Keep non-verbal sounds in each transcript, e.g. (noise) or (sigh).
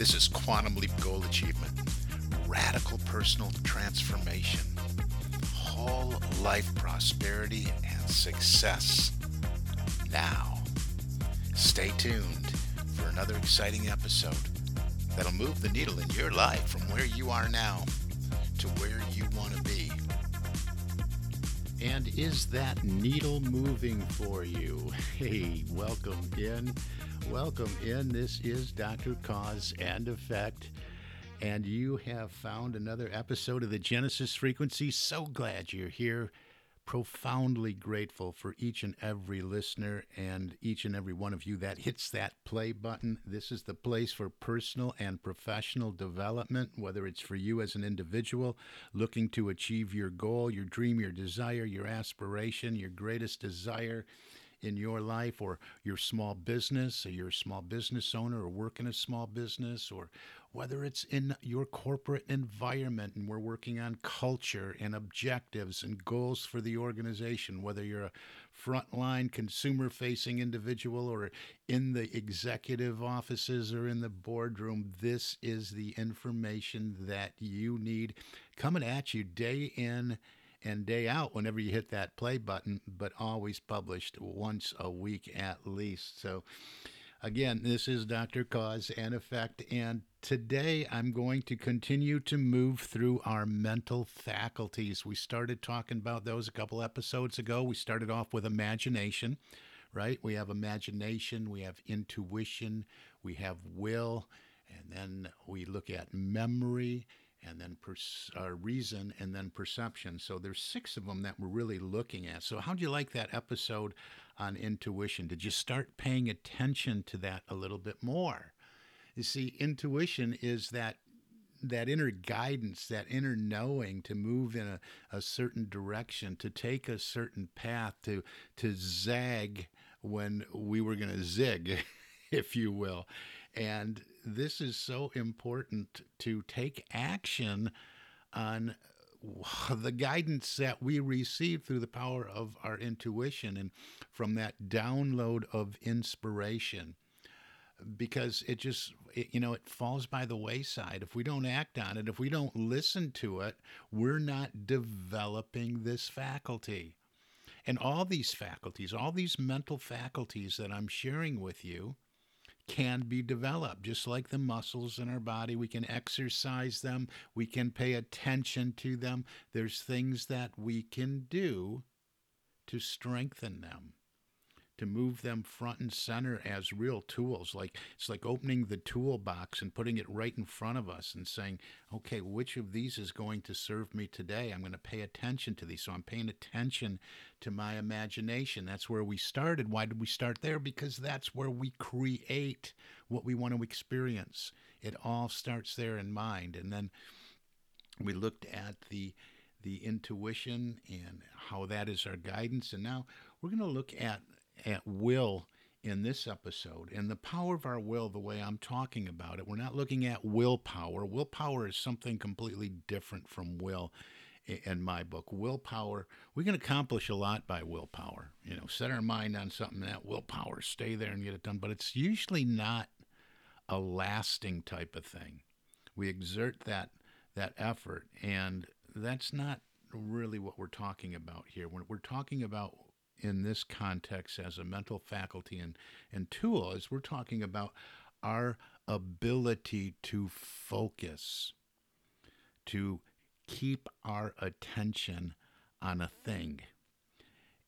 This is Quantum Leap Goal Achievement, radical personal transformation, whole life prosperity and success. Now, stay tuned for another exciting episode that'll move the needle in your life from where you are now to where you want to be. And is that needle moving for you? Hey, welcome in. Welcome in. This is Dr. Cause and Effect. And you have found another episode of the Genesis Frequency. So glad you're here profoundly grateful for each and every listener and each and every one of you that hits that play button. This is the place for personal and professional development, whether it's for you as an individual looking to achieve your goal, your dream, your desire, your aspiration, your greatest desire in your life or your small business, or you're a small business owner or work in a small business, or whether it's in your corporate environment and we're working on culture and objectives and goals for the organization, whether you're a frontline consumer facing individual or in the executive offices or in the boardroom, this is the information that you need coming at you day in and day out whenever you hit that play button, but always published once a week at least. So, again, this is Dr. Cause and Effect, and today I'm going to continue to move through our mental faculties. We started talking about those a couple episodes ago. We started off with imagination. Right? We have imagination, we have intuition, we have will, and then we look at memory, and then per, uh, reason and then perception. So there's six of them that we're really looking at. So how do you like that episode on intuition? Did you start paying attention to that a little bit more? You see, intuition is that that inner guidance, that inner knowing to move in a, a certain direction, to take a certain path, to to zag when we were going to zig, (laughs) if you will. And this is so important to take action on (laughs) the guidance that we receive through the power of our intuition and from that download of inspiration. Because it just it, you know it falls by the wayside. If we don't act on it if we don't listen to it we're not developing this faculty. And all these faculties all these mental faculties that i'm sharing with you can be developed, just like the muscles in our body. We can exercise them, we can pay attention to them. There's things that we can do to strengthen them to move them front and center as real tools. Like it's like opening the toolbox and putting it right in front of us and saying, okay, which of these is going to serve me today? I'm going to pay attention to these. So I'm paying attention to my imagination. That's where we started. Why did we start there? Because that's where we create what we want to experience. It all starts there in mind. And then we looked at the the intuition and how that is our guidance. And now we're going to look at at will in this episode and the power of our will the way I'm talking about it. We're not looking at willpower. Willpower is something completely different from will in my book. Willpower, we can accomplish a lot by willpower. You know, set our mind on something that willpower, stay there and get it done, but it's usually not a lasting type of thing. We exert that that effort and that's not really what we're talking about here. When we're talking about in this context as a mental faculty and, and tool is we're talking about our ability to focus, to keep our attention on a thing.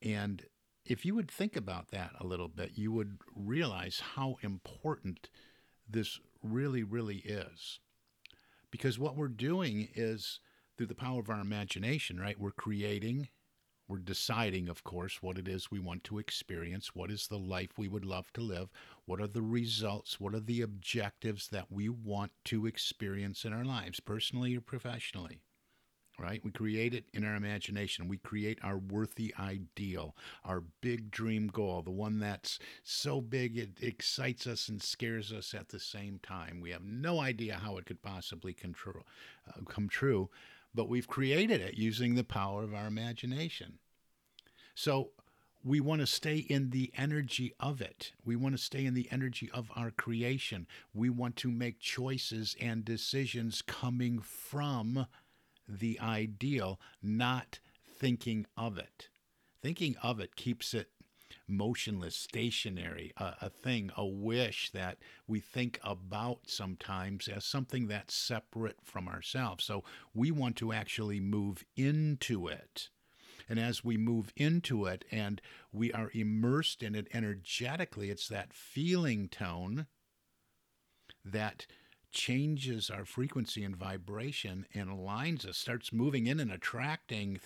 And if you would think about that a little bit, you would realize how important this really, really is. Because what we're doing is through the power of our imagination, right? We're creating We're deciding, of course, what it is we want to experience. What is the life we would love to live? What are the results? What are the objectives that we want to experience in our lives, personally or professionally? right? We create it in our imagination. We create our worthy ideal, our big dream goal, the one that's so big it excites us and scares us at the same time. We have no idea how it could possibly control, uh, come true, but we've created it using the power of our imagination. So we want to stay in the energy of it. We want to stay in the energy of our creation. We want to make choices and decisions coming from the ideal, not thinking of it. Thinking of it keeps it motionless, stationary, a, a, thing, a wish that we think about sometimes as something that's separate from ourselves. So we want to actually move into it. And as we move into it and we are immersed in it energetically, it's that feeling tone that changes our frequency and vibration and aligns us, starts moving in and attracting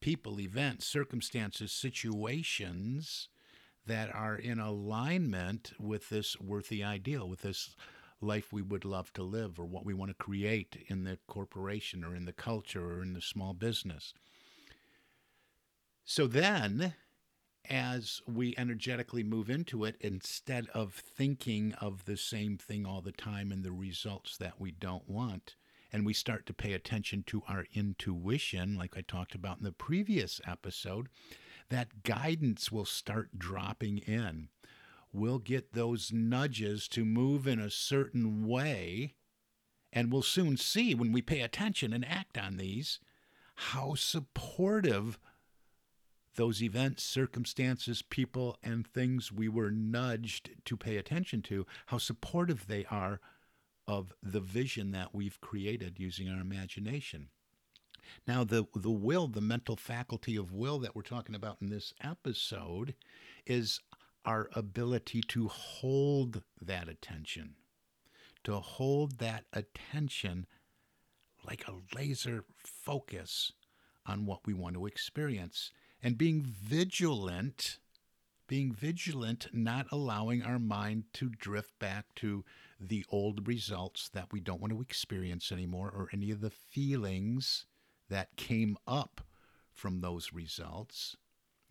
people, events, circumstances, situations that are in alignment with this worthy ideal, with this life we would love to live or what we want to create in the corporation or in the culture or in the small business. So then as we energetically move into it, instead of thinking of the same thing all the time and the results that we don't want, and we start to pay attention to our intuition, like I talked about in the previous episode, that guidance will start dropping in. We'll get those nudges to move in a certain way, and we'll soon see when we pay attention and act on these how supportive those events, circumstances, people, and things we were nudged to pay attention to, how supportive they are of the vision that we've created using our imagination. Now, the, the will, the mental faculty of will that we're talking about in this episode, is our ability to hold that attention, to hold that attention like a laser focus on what we want to experience and being vigilant, being vigilant, not allowing our mind to drift back to the old results that we don't want to experience anymore or any of the feelings that came up from those results.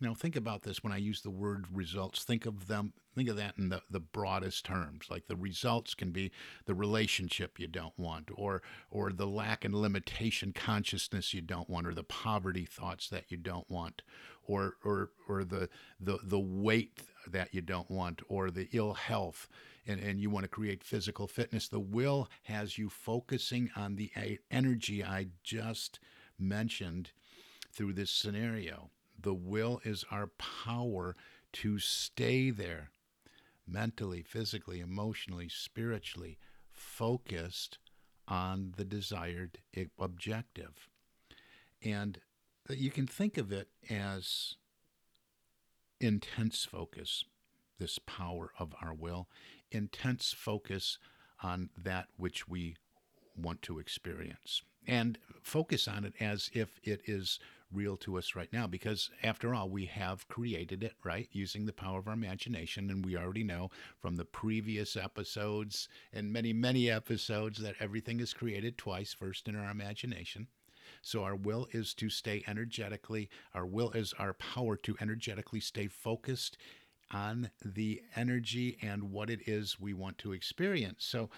Now think about this when I use the word results. Think of them think of that in the, the broadest terms. Like the results can be the relationship you don't want, or or the lack and limitation consciousness you don't want, or the poverty thoughts that you don't want, or or or the the, the weight that you don't want, or the ill health. And, and you want to create physical fitness. The will has you focusing on the energy I just mentioned through this scenario. The will is our power to stay there mentally, physically, emotionally, spiritually, focused on the desired objective. And you can think of it as intense focus, this power of our will, intense focus on that which we want to experience. And focus on it as if it is real to us right now because after all we have created it right using the power of our imagination and we already know from the previous episodes and many many episodes that everything is created twice first in our imagination so our will is to stay energetically our will is our power to energetically stay focused on the energy and what it is we want to experience so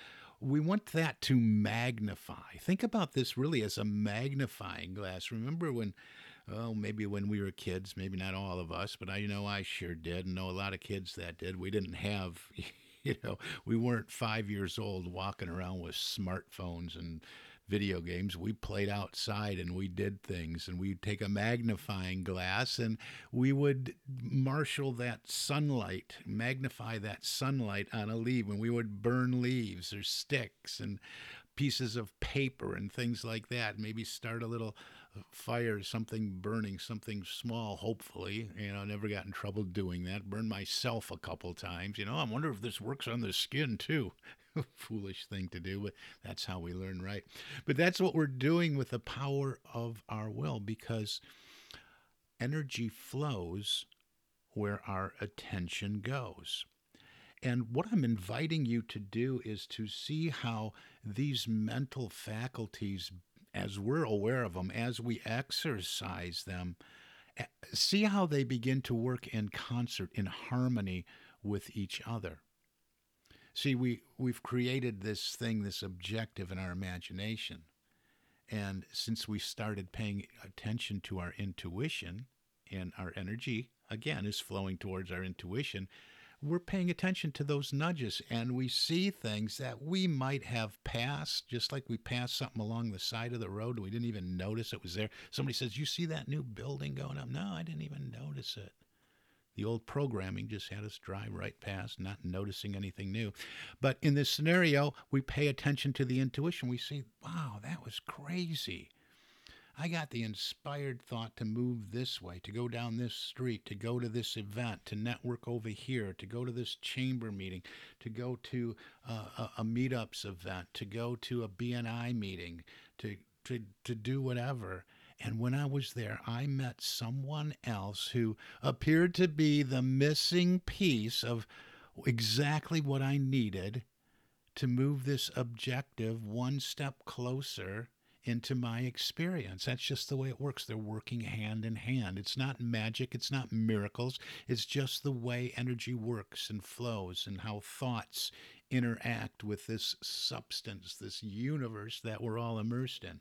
we want that to magnify. Think about this really as a magnifying glass. Remember when oh, maybe when we were kids, maybe not all of us, but I know I sure did, and know a lot of kids that did. We didn't have, (laughs) you know, we weren't five years old walking around with smartphones and video games. We played outside and we did things, and we'd take a magnifying glass and we would marshal that sunlight, magnify that sunlight on a leaf, and we would burn leaves or sticks and pieces of paper and things like that. Maybe start a little fire, something burning, something small, hopefully. You know, never got in trouble doing that. Burned myself a couple times. You know, I wonder if this works on the skin too. (laughs) Foolish thing to do, but that's how we learn, right? But that's what we're doing with the power of our will because energy flows where our attention goes. And what I'm inviting you to do is to see how these mental faculties, as we're aware of them, as we exercise them, see how they begin to work in concert, in harmony with each other. See, we, we've created this thing, this objective in our imagination. And since we started paying attention to our intuition and our energy, again, is flowing towards our intuition, we're paying attention to those nudges and we see things that we might have passed, just like we passed something along the side of the road. And we didn't even notice it was there. Somebody says, You see that new building going up? No, I didn't even notice it. The old programming just had us drive right past, not noticing anything new. But in this scenario, we pay attention to the intuition. We see, wow, that was crazy. I got the inspired thought to move this way, to go down this street, to go to this event, to network over here, to go to this chamber meeting, to go to a, a meetups event, to go to a BNI meeting, to, to, to do whatever. And when I was there, I met someone else who appeared to be the missing piece of exactly what I needed to move this objective one step closer into my experience. That's just the way it works. They're working hand in hand. It's not magic, it's not miracles. It's just the way energy works and flows and how thoughts interact with this substance, this universe that we're all immersed in.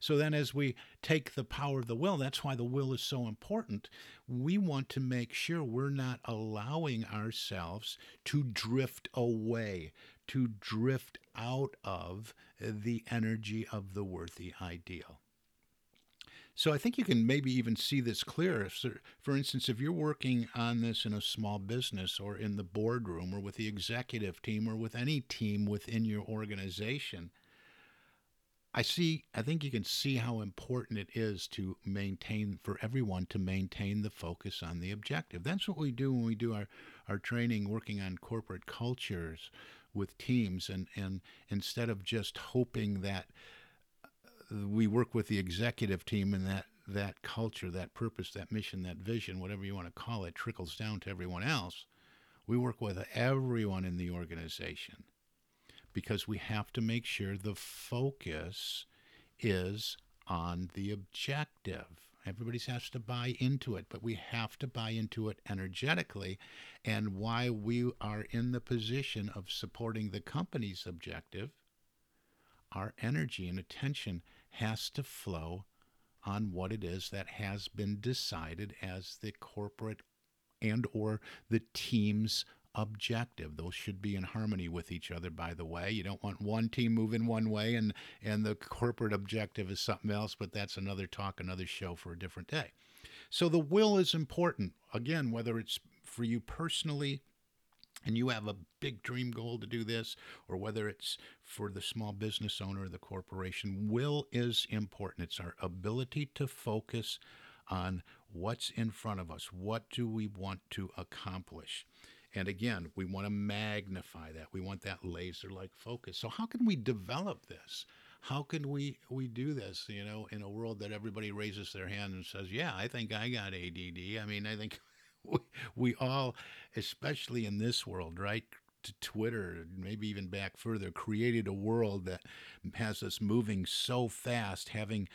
So then, as we take the power of the will, that's why the will is so important. We want to make sure we're not allowing ourselves to drift away, to drift out of the energy of the worthy ideal. So I think you can maybe even see this clearer. For instance, if you're working on this in a small business or in the boardroom or with the executive team or with any team within your organization, I see, I think you can see how important it is to maintain, for everyone to maintain the focus on the objective. That's what we do when we do our, our training working on corporate cultures with teams. And, and instead of just hoping that uh, we work with the executive team and that, that culture, that purpose, that mission, that vision, whatever you want to call it, trickles down to everyone else, we work with everyone in the organization because we have to make sure the focus is on the objective. Everybody has to buy into it, but we have to buy into it energetically. And why we are in the position of supporting the company's objective, our energy and attention has to flow on what it is that has been decided as the corporate and or the team's objective. Those should be in harmony with each other, by the way. You don't want one team moving one way and, and the corporate objective is something else, but that's another talk, another show for a different day. So the will is important. Again, whether it's for you personally and you have a big dream goal to do this, or whether it's for the small business owner or the corporation, will is important. It's our ability to focus on what's in front of us. What do we want to accomplish? And again, we want to magnify that. We want that laser like focus. So, how can we develop this? How can we, we do this, you know, in a world that everybody raises their hand and says, Yeah, I think I got ADD? I mean, I think (laughs) we, we all, especially in this world, right? to Twitter, maybe even back further, created a world that has us moving so fast, having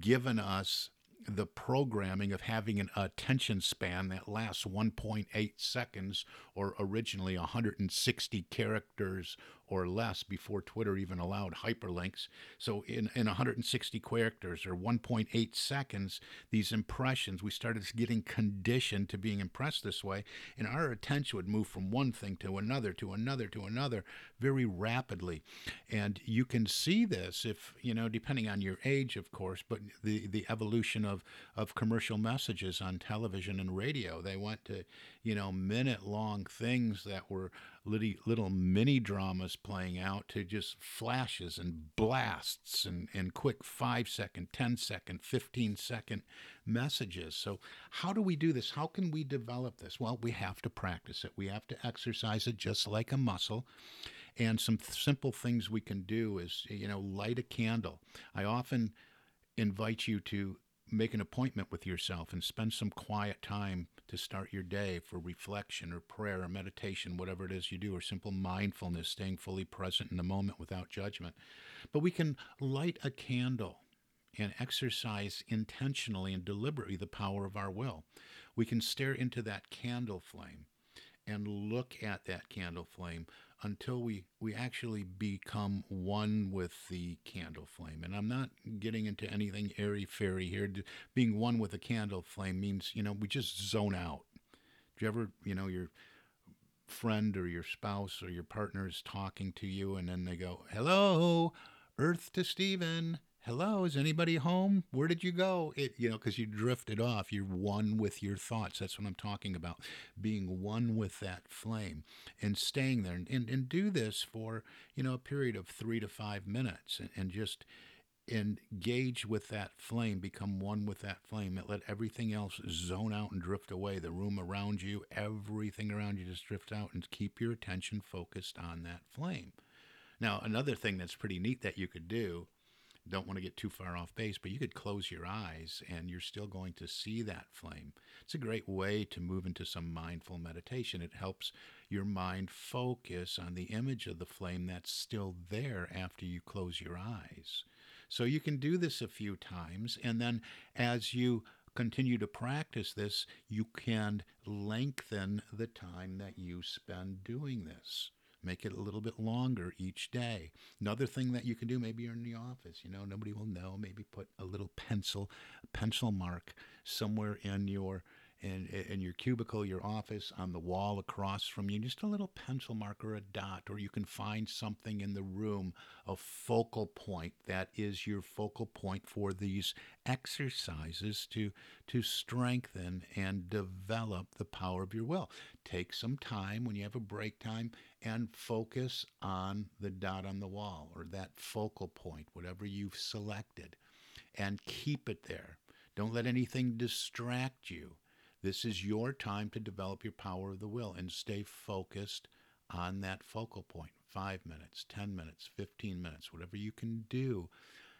given us the programming of having an attention span that lasts 1.8 seconds or originally 160 characters or less before Twitter even allowed hyperlinks. So in, in 160 characters or 1.8 seconds, these impressions, we started (laughs) getting conditioned to being impressed this way, and our attention would move from one thing to another, to another, to another very rapidly. And you can see this if, you know, depending on your age, of course, but the, the evolution of, of commercial messages on television and radio. They went to, you know, minute long things that were little, little mini dramas playing out to just flashes and blasts and, and quick five second, 10 second, 15 second messages. So, how do we do this? How can we develop this? Well, we have to practice it, we have to exercise it just like a muscle. And some th- simple things we can do is, you know, light a candle. I often invite you to make an appointment with yourself and spend some quiet time to start your day for reflection or prayer or meditation, whatever it is you do, or simple mindfulness, staying fully present in the moment without judgment. But we can light a candle and exercise intentionally and deliberately the power of our will. We can stare into that candle flame and look at that candle flame until we, we actually become one with the candle flame. And I'm not getting into anything airy fairy here. Being one with a candle flame means, you know, we just zone out. Do you ever, you know, your friend or your spouse or your partner is talking to you and then they go, hello, Earth to Stephen hello is anybody home? Where did you go? It you know because you drifted off you're one with your thoughts that's what i'm talking about being one with that flame and staying there and, and, and do this for you know a period of three to five minutes and, and just engage with that flame become one with that flame and let everything else zone out and drift away the room around you everything around you just drift out and keep your attention focused on that flame. Now another thing that's pretty neat that you could do don't want to get too far off base, but you could close your eyes and you're still going to see that flame. It's a great way to move into some mindful meditation. It helps your mind focus on the image of the flame that's still there after you close your eyes. So you can do this a few times, and then as you continue to practice this, you can lengthen the time that you spend doing this. Make it a little bit longer each day. Another thing that you can do, maybe you're in the office, you know, nobody will know. Maybe put a little pencil, pencil mark somewhere in your in, in your cubicle, your office, on the wall across from you, just a little pencil mark or a dot, or you can find something in the room, a focal point that is your focal point for these exercises to, to strengthen and develop the power of your will. Take some time when you have a break time and focus on the dot on the wall or that focal point, whatever you've selected, and keep it there. Don't let anything distract you. This is your time to develop your power of the will and stay focused on that focal point. Five minutes, 10 minutes, 15 minutes, whatever you can do.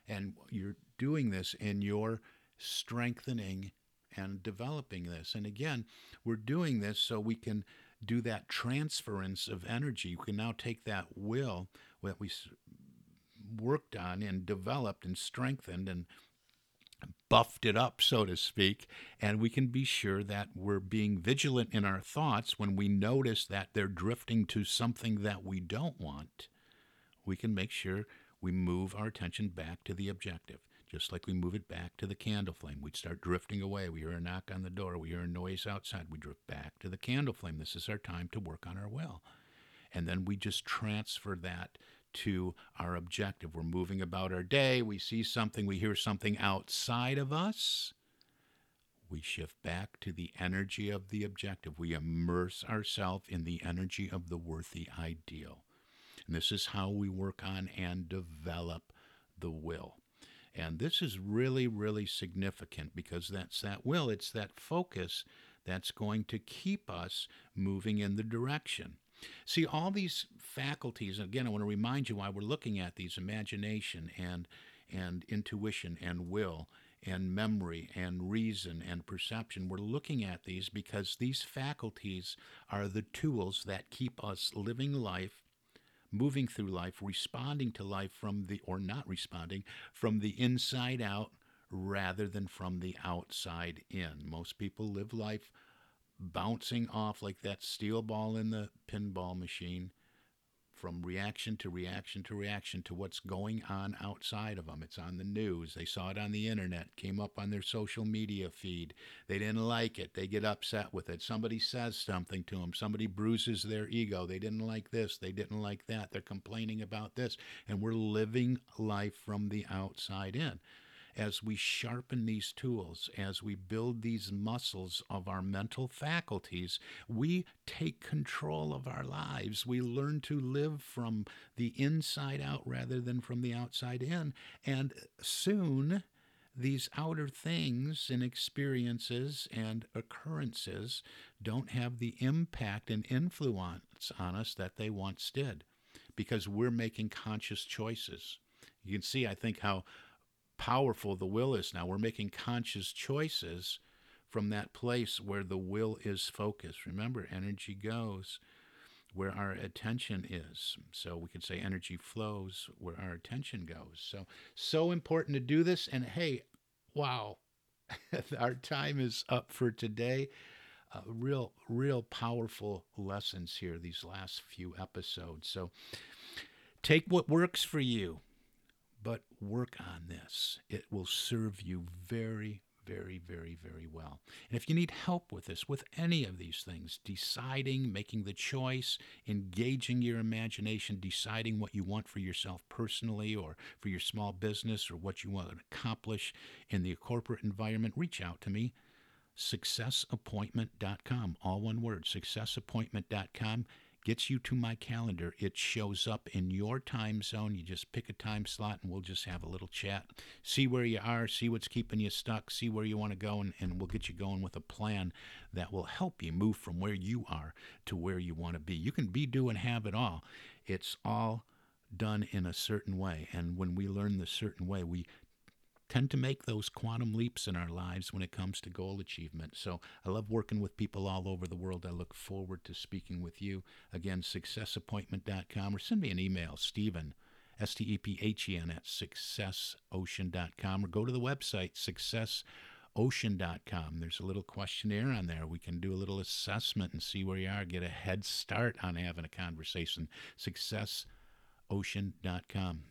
And you're doing this and you're strengthening and developing this. And again, we're doing this so we can do that transference of energy. We can now take that will that we worked on and developed and strengthened and buffed it up, so to speak, and we can be sure that we're being vigilant in our thoughts when we notice that they're drifting to something that we don't want. We can make sure we move our attention back to the objective, just like we move it back to the candle flame. We'd start drifting away. We hear a knock on the door. We hear a noise outside. We drift back to the candle flame. This is our time to work on our will. And then we just transfer that to our objective. We're moving about our day, we see something, we hear something outside of us. We shift back to the energy of the objective. We immerse ourselves in the energy of the worthy ideal. And this is how we work on and develop the will. And this is really, really significant because that's that will, it's that focus that's going to keep us moving in the direction. See, all these faculties, again, I want to remind you why we're looking at these imagination and, and intuition and will and memory and reason and perception. We're looking at these because these faculties are the tools that keep us living life, moving through life, responding to life from the, or not responding, from the inside out rather than from the outside in. Most people live life bouncing off like that steel ball in the pinball machine from reaction to reaction to reaction to what's going on outside of them. It's on the news. They saw it on the internet, came up on their social media feed. They didn't like it. They get upset with it. Somebody says something to them. Somebody bruises their ego. They didn't like this. They didn't like that. They're complaining about this. And we're living life from the outside in as we sharpen these tools, as we build these muscles of our mental faculties, we take control of our lives. We learn to live from the inside out rather than from the outside in. And soon, these outer things and experiences and occurrences don't have the impact and influence on us that they once did because we're making conscious choices. You can see, I think, how powerful the will is now. We're making conscious choices from that place where the will is focused. Remember, energy goes where our attention is. So we could say energy flows where our attention goes. So, so important to do this. And hey, wow, (laughs) our time is up for today. Uh, real, real powerful lessons here, these last few episodes. So take what works for you, but work on this. It will serve you very, very, very, very well. And if you need help with this, with any of these things, deciding, making the choice, engaging your imagination, deciding what you want for yourself personally or for your small business or what you want to accomplish in the corporate environment, reach out to me. Successappointment.com, all one word, successappointment.com gets you to my calendar. It shows up in your time zone. You just pick a time slot and we'll just have a little chat. See where you are, see what's keeping you stuck, see where you want to go, and, and we'll get you going with a plan that will help you move from where you are to where you want to be. You can be, do, and have it all. It's all done in a certain way. And when we learn the certain way, we tend to make those quantum leaps in our lives when it comes to goal achievement. So I love working with people all over the world. I look forward to speaking with you. Again, successappointment.com or send me an email, Stephen, S T E P H E N, at successocean.com or go to the website, successocean.com. There's a little questionnaire on there. We can do a little assessment and see where you are, get a head start on having a conversation. Successocean.com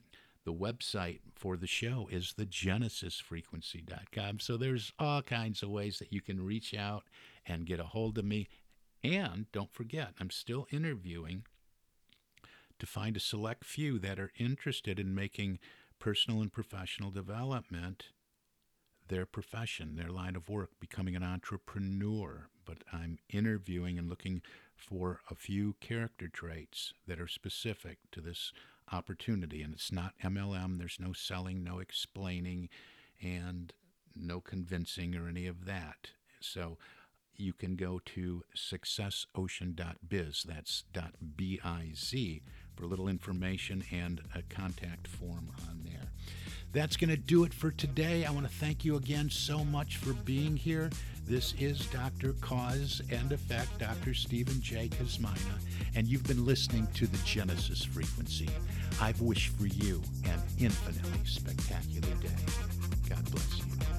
the website for the show is thegenesisfrequency.com. So there's all kinds of ways that you can reach out and get a hold of me. And don't forget, I'm still interviewing to find a select few that are interested in making personal and professional development their profession, their line of work, becoming an entrepreneur. But I'm interviewing and looking for a few character traits that are specific to this opportunity. And it's not MLM, there's no selling, no explaining, and no convincing or any of that. So you can go to successocean.biz, that's .biz, for a little information and a contact form on there. That's going to do it for today. I want to thank you again so much for being here. This is Dr. Cause and Effect, Dr. Stephen J. Kosmina, and you've been listening to the Genesis Frequency. I wish for you an infinitely spectacular day. God bless you.